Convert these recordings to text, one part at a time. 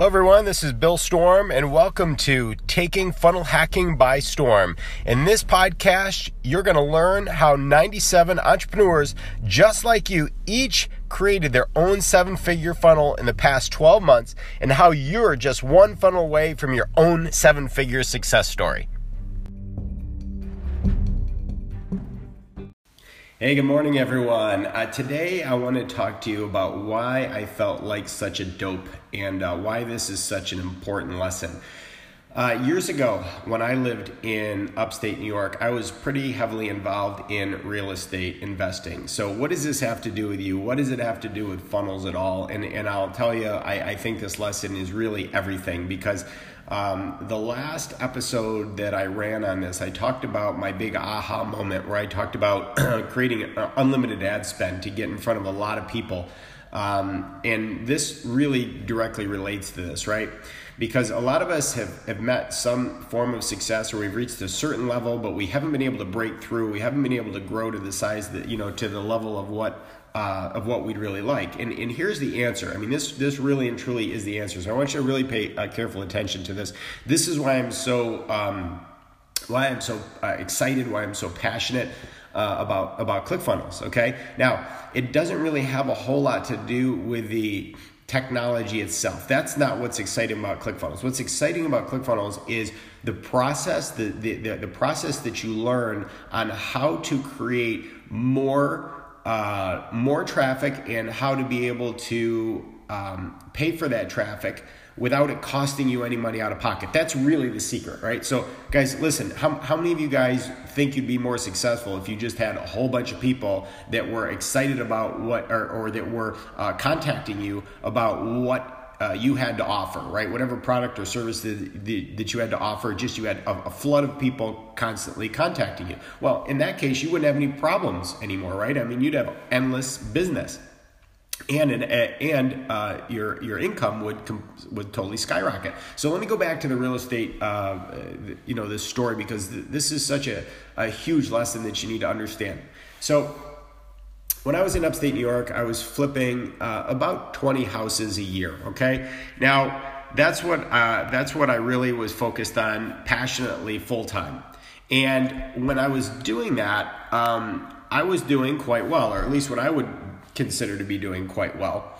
Hello, everyone. This is Bill Storm, and welcome to Taking Funnel Hacking by Storm. In this podcast, you're going to learn how 97 entrepreneurs just like you each created their own seven figure funnel in the past 12 months and how you're just one funnel away from your own seven figure success story. Hey, good morning, everyone. Uh, today, I want to talk to you about why I felt like such a dope and uh, why this is such an important lesson. Uh, years ago, when I lived in upstate New York, I was pretty heavily involved in real estate investing. So, what does this have to do with you? What does it have to do with funnels at all? And, and I'll tell you, I, I think this lesson is really everything because um, the last episode that I ran on this, I talked about my big aha moment where I talked about creating unlimited ad spend to get in front of a lot of people. Um, and this really directly relates to this, right? Because a lot of us have, have met some form of success or we've reached a certain level, but we haven't been able to break through. We haven't been able to grow to the size that, you know, to the level of what uh, of what we'd really like. And, and here's the answer. I mean, this this really and truly is the answer. So I want you to really pay uh, careful attention to this. This is why I'm so um, why I'm so uh, excited. Why I'm so passionate. Uh, about about ClickFunnels. Okay, now it doesn't really have a whole lot to do with the technology itself. That's not what's exciting about ClickFunnels. What's exciting about ClickFunnels is the process, the, the, the, the process that you learn on how to create more uh, more traffic and how to be able to um, pay for that traffic without it costing you any money out of pocket. That's really the secret, right? So, guys, listen, how, how many of you guys think you'd be more successful if you just had a whole bunch of people that were excited about what, or, or that were uh, contacting you about what uh, you had to offer, right? Whatever product or service that, that you had to offer, just you had a, flood of people constantly contacting you. Well, in that case, you wouldn't have any problems anymore, right? I mean, you'd have endless business. And an, and uh, your your income would would totally skyrocket. So let me go back to the real estate, uh, you know, this story because this is such a, a huge lesson that you need to understand. So when I was in upstate New York, I was flipping uh, about 20 houses a year. Okay, now that's what uh, that's what I really was focused on passionately full time. And when I was doing that, um, I was doing quite well, or at least what I would consider to be doing quite well.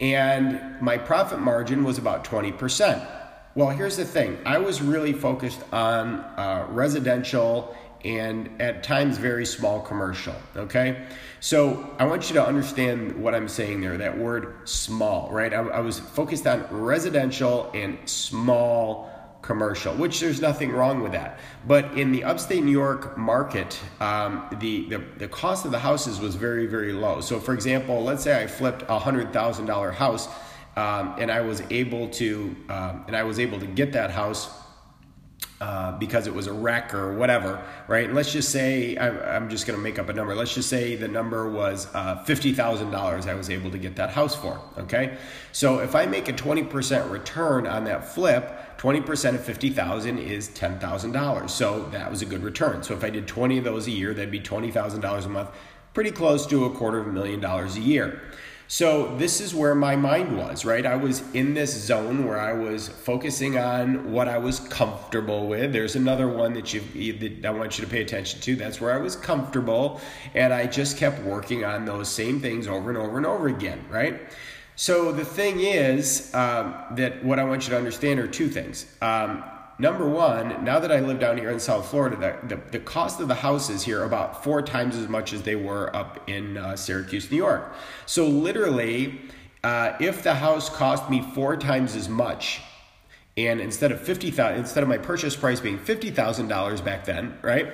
And my profit margin was about 20%. Well, here's the thing I was really focused on uh, residential and at times very small commercial. Okay, so I want you to understand what I'm saying there. That word small, right? I, I was focused on residential and small commercial, which there's nothing wrong with that. But in the upstate New York market, um, the, the, the cost of the houses was very, very low. So, for example, let's say I flipped a $100,000 house um, and I was able to um, and I was able to get that house uh, because it was a wreck or whatever, right? And let's just say, I, am just going to make up a number. Let's just say the number was uh, $50,000 I was able to get that house for, okay? So if I make a 20% return on that flip, 20% of 50,000 is $10,000. So that was a good return. So if I did 20 of those a year, that'd be $20,000 a month, pretty close to a quarter of a million dollars a year. So this is where my mind was, right? I was in this zone where I was focusing on what I was comfortable with. There's another one that you that I want you to pay attention to. That's where I was comfortable, and I just kept working on those same things over and over and over again, right? So the thing is um, that what I want you to understand are two things. Um, number one, now that I live down here in South Florida, the, the, the, cost of the houses here are about four times as much as they were up in uh, Syracuse, New York. So literally, uh, if the house cost me four times as much, and instead of fifty thousand, instead of my purchase price being fifty thousand dollars back then, right?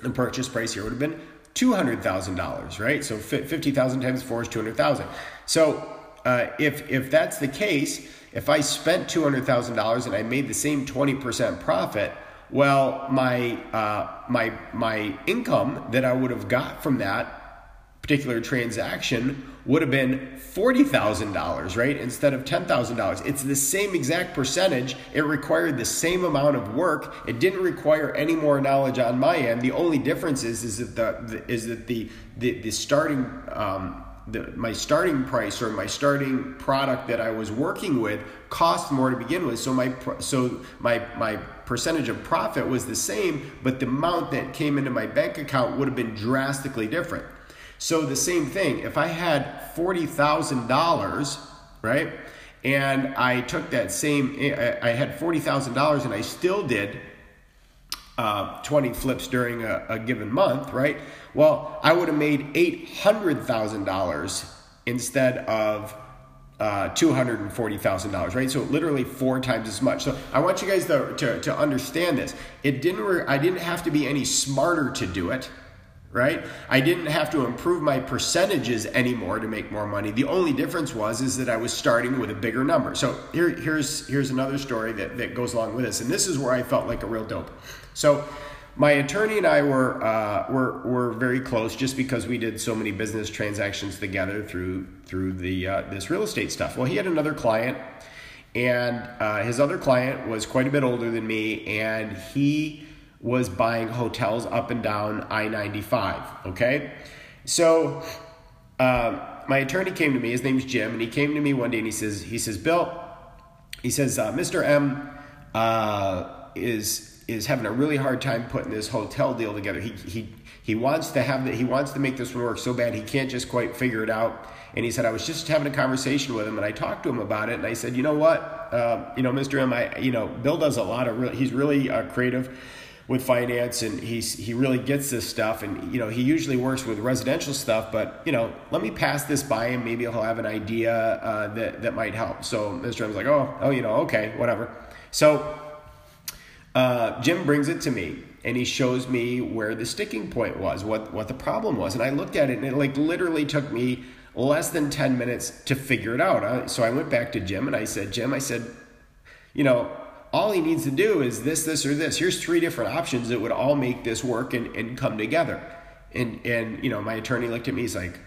The purchase price here would have been two hundred thousand dollars, right? So fifty thousand times four is two hundred thousand. So uh, if if that's the case, if I spent two hundred thousand dollars and I made the same twenty percent profit, well, my uh, my my income that I would have got from that particular transaction would have been $40,000, right? Instead of $10,000. It's the same exact percentage. It required the same amount of work. It didn't require any more knowledge on my end. The only difference is, is that the, is that the, the, the starting um, the, my starting price or my starting product that I was working with cost more to begin with. So my so my my percentage of profit was the same, but the amount that came into my bank account would have been drastically different. So the same thing, if I had forty thousand dollars, right, and I took that same, I had forty thousand dollars, and I still did uh, 20 flips during a, a, given month, right? Well, I would have made $800,000 instead of uh, $240,000, right? So literally four times as much. So I want you guys to, to, to understand this. It didn't, re- I didn't have to be any smarter to do it right? I didn't have to improve my percentages anymore to make more money. The only difference was is that I was starting with a bigger number. So here, here's here's another story that, that goes along with this, and this is where I felt like a real dope. So my attorney and I were uh, were were very close just because we did so many business transactions together through through the uh, this real estate stuff. Well, he had another client, and uh, his other client was quite a bit older than me, and he was buying hotels up and down I 95. Okay? So, uh, my attorney came to me, his name's Jim, and he came to me one day and he says, he says, Bill, he says, uh, Mr. M uh, is is having a really hard time putting this hotel deal together. He he he wants to have that. He wants to make this one work so bad he can't just quite figure it out. And he said, I was just having a conversation with him, and I talked to him about it, and I said, you know what, uh, you know, Mr. M, I, you know, Bill does a lot of. Re- he's really uh, creative with finance and he's he really gets this stuff. And you know he usually works with residential stuff but you know let me pass this by him. Maybe he'll have an idea uh, that that might help. So mr m's like oh oh you know okay whatever. So uh, jim brings it to me and he shows me where the sticking point was what what the problem was. And i looked at it and it like literally took me less than 10 minutes to figure it out. So i went back to jim and i said jim i said you know all he needs to do is this, this, or this. Here's three different options that would all make this work and, and come together. And and you know, my attorney looked at me, he's like,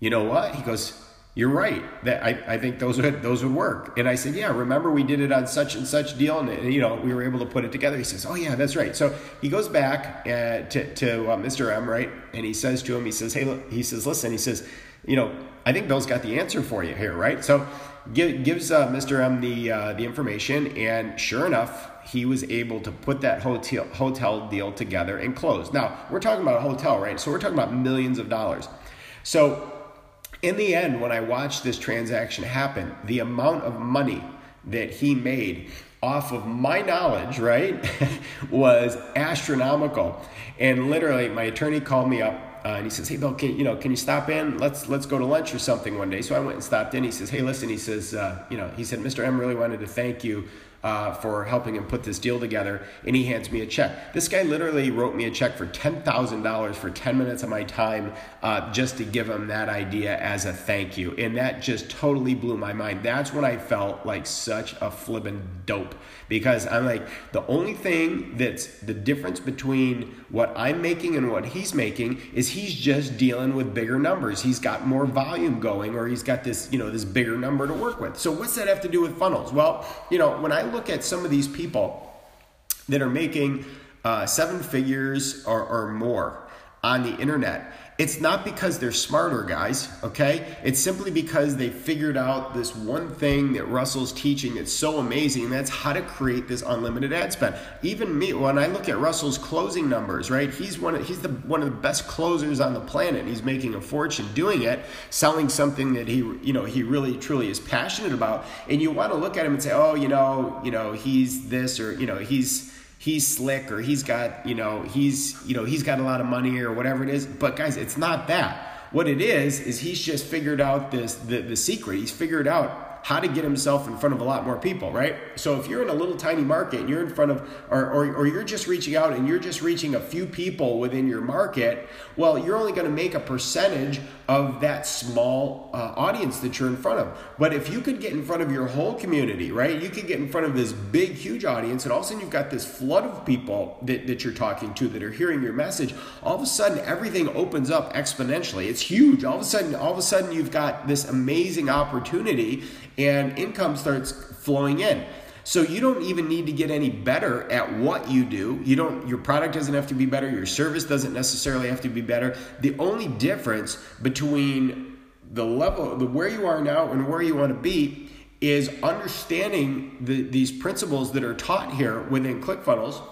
you know what? He goes, You're right. That I, I think those would those would work. And I said, Yeah, remember we did it on such and such deal, and, and you know, we were able to put it together. He says, Oh yeah, that's right. So he goes back uh, to, to uh, Mr. M, right? And he says to him, he says, Hey, look, he says, listen, he says, you know, I think Bill's got the answer for you here, right? So give, gives uh, Mr. M the uh, the information, and sure enough, he was able to put that hotel hotel deal together and close. Now we're talking about a hotel, right? So we're talking about millions of dollars. So in the end, when I watched this transaction happen, the amount of money that he made off of my knowledge, right, was astronomical. And literally, my attorney called me up uh, and he says, "Hey Bill, can you know can you stop in? Let's let's go to lunch or something one day." So I went and stopped in. He says, "Hey, listen," he says, uh, "You know," he said, "Mr. M really wanted to thank you uh, for helping him put this deal together, and he hands me a check. This guy literally wrote me a check for ten thousand dollars for ten minutes of my time, uh, just to give him that idea as a thank you, and that just totally blew my mind. That's when I felt like such a flippin' dope because I'm like the only thing that's the difference between what I'm making and what he's making is he's just dealing with bigger numbers. He's got more volume going, or he's got this you know this bigger number to work with. So what's that have to do with funnels? Well, you know when I look at some of these people that are making uh, seven figures or, or more on the internet, it's not because they're smarter, guys, okay? It's simply because they figured out this one thing that Russell's teaching that's so amazing, that's how to create this unlimited ad spend. Even me, when I look at Russell's closing numbers, right? He's one of, he's the one of the best closers on the planet. He's making a fortune doing it, selling something that he, you know, he really truly is passionate about. And you want to look at him and say, "Oh, you know, you know, he's this or, you know, he's he's slick or he's got you know he's you know he's got a lot of money or whatever it is. But guys it's not that. What it is is he's just figured out this the, the secret. He's figured out how to get himself in front of a lot more people, right? So if you're in a little tiny market and you're in front of, or, or, or you're just reaching out and you're just reaching a few people within your market, well, you're only going to make a percentage of that small uh, audience that you're in front of. But if you could get in front of your whole community, right? You could get in front of this big, huge audience, and all of a sudden you've got this flood of people that, that you're talking to that are hearing your message. All of a sudden, everything opens up exponentially. It's huge. All of a sudden, all of a sudden, you've got this amazing opportunity, and income starts flowing in. So you don't even need to get any better at what you do. You don't your product doesn't have to be better, your service doesn't necessarily have to be better. The only difference between the level, the where you are now and where you want to be is understanding the, these principles that are taught here within ClickFunnels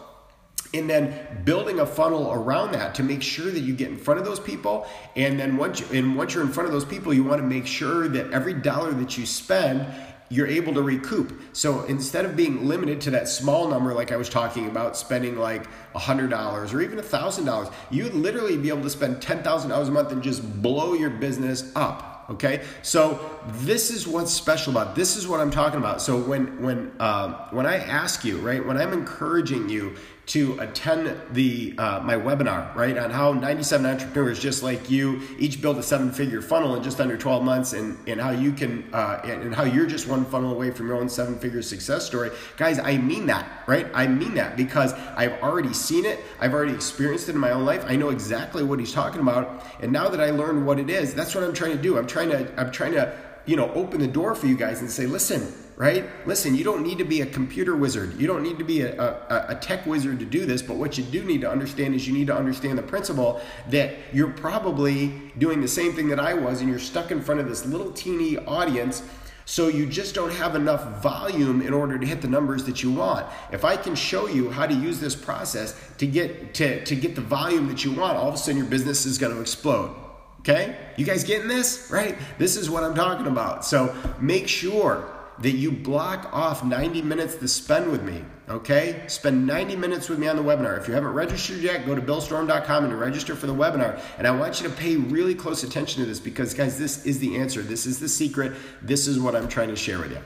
and then building a funnel around that to make sure that you get in front of those people. And then once you, and once you're in front of those people you want to make sure that every dollar that you spend you're able to recoup. So instead of being limited to that small number, like I was talking about, spending like $100 or even $1,000, you'd literally be able to spend $10,000 a month and just blow your business up okay? So this is what's special about this is what i'm talking about. So when when uh, when i ask you right when i'm encouraging you to attend the uh, my webinar, right, on how 97 entrepreneurs just like you each build a seven-figure funnel in just under 12 months, and and how you can uh, and how you're just one funnel away from your own seven-figure success story, guys. I mean that, right? I mean that because I've already seen it, I've already experienced it in my own life. I know exactly what he's talking about, and now that I learned what it is, that's what I'm trying to do. I'm trying to I'm trying to you know open the door for you guys and say, listen right? Listen, you don't need to be a computer wizard. You don't need to be a, a, a, tech wizard to do this, but what you do need to understand is you need to understand the principle that you're probably doing the same thing that I was, and you're stuck in front of this little teeny audience. So you just don't have enough volume in order to hit the numbers that you want. If I can show you how to use this process to get to, to get the volume that you want, all of a sudden your business is going to explode. Okay? You guys getting this? Right? This is what I'm talking about. So make sure that you block off 90 minutes to spend with me. Okay? Spend 90 minutes with me on the webinar. If you haven't registered yet, go to billstorm.com and register for the webinar. And I want you to pay really close attention to this because, guys, this is the answer. This is the secret. This is what I'm trying to share with you.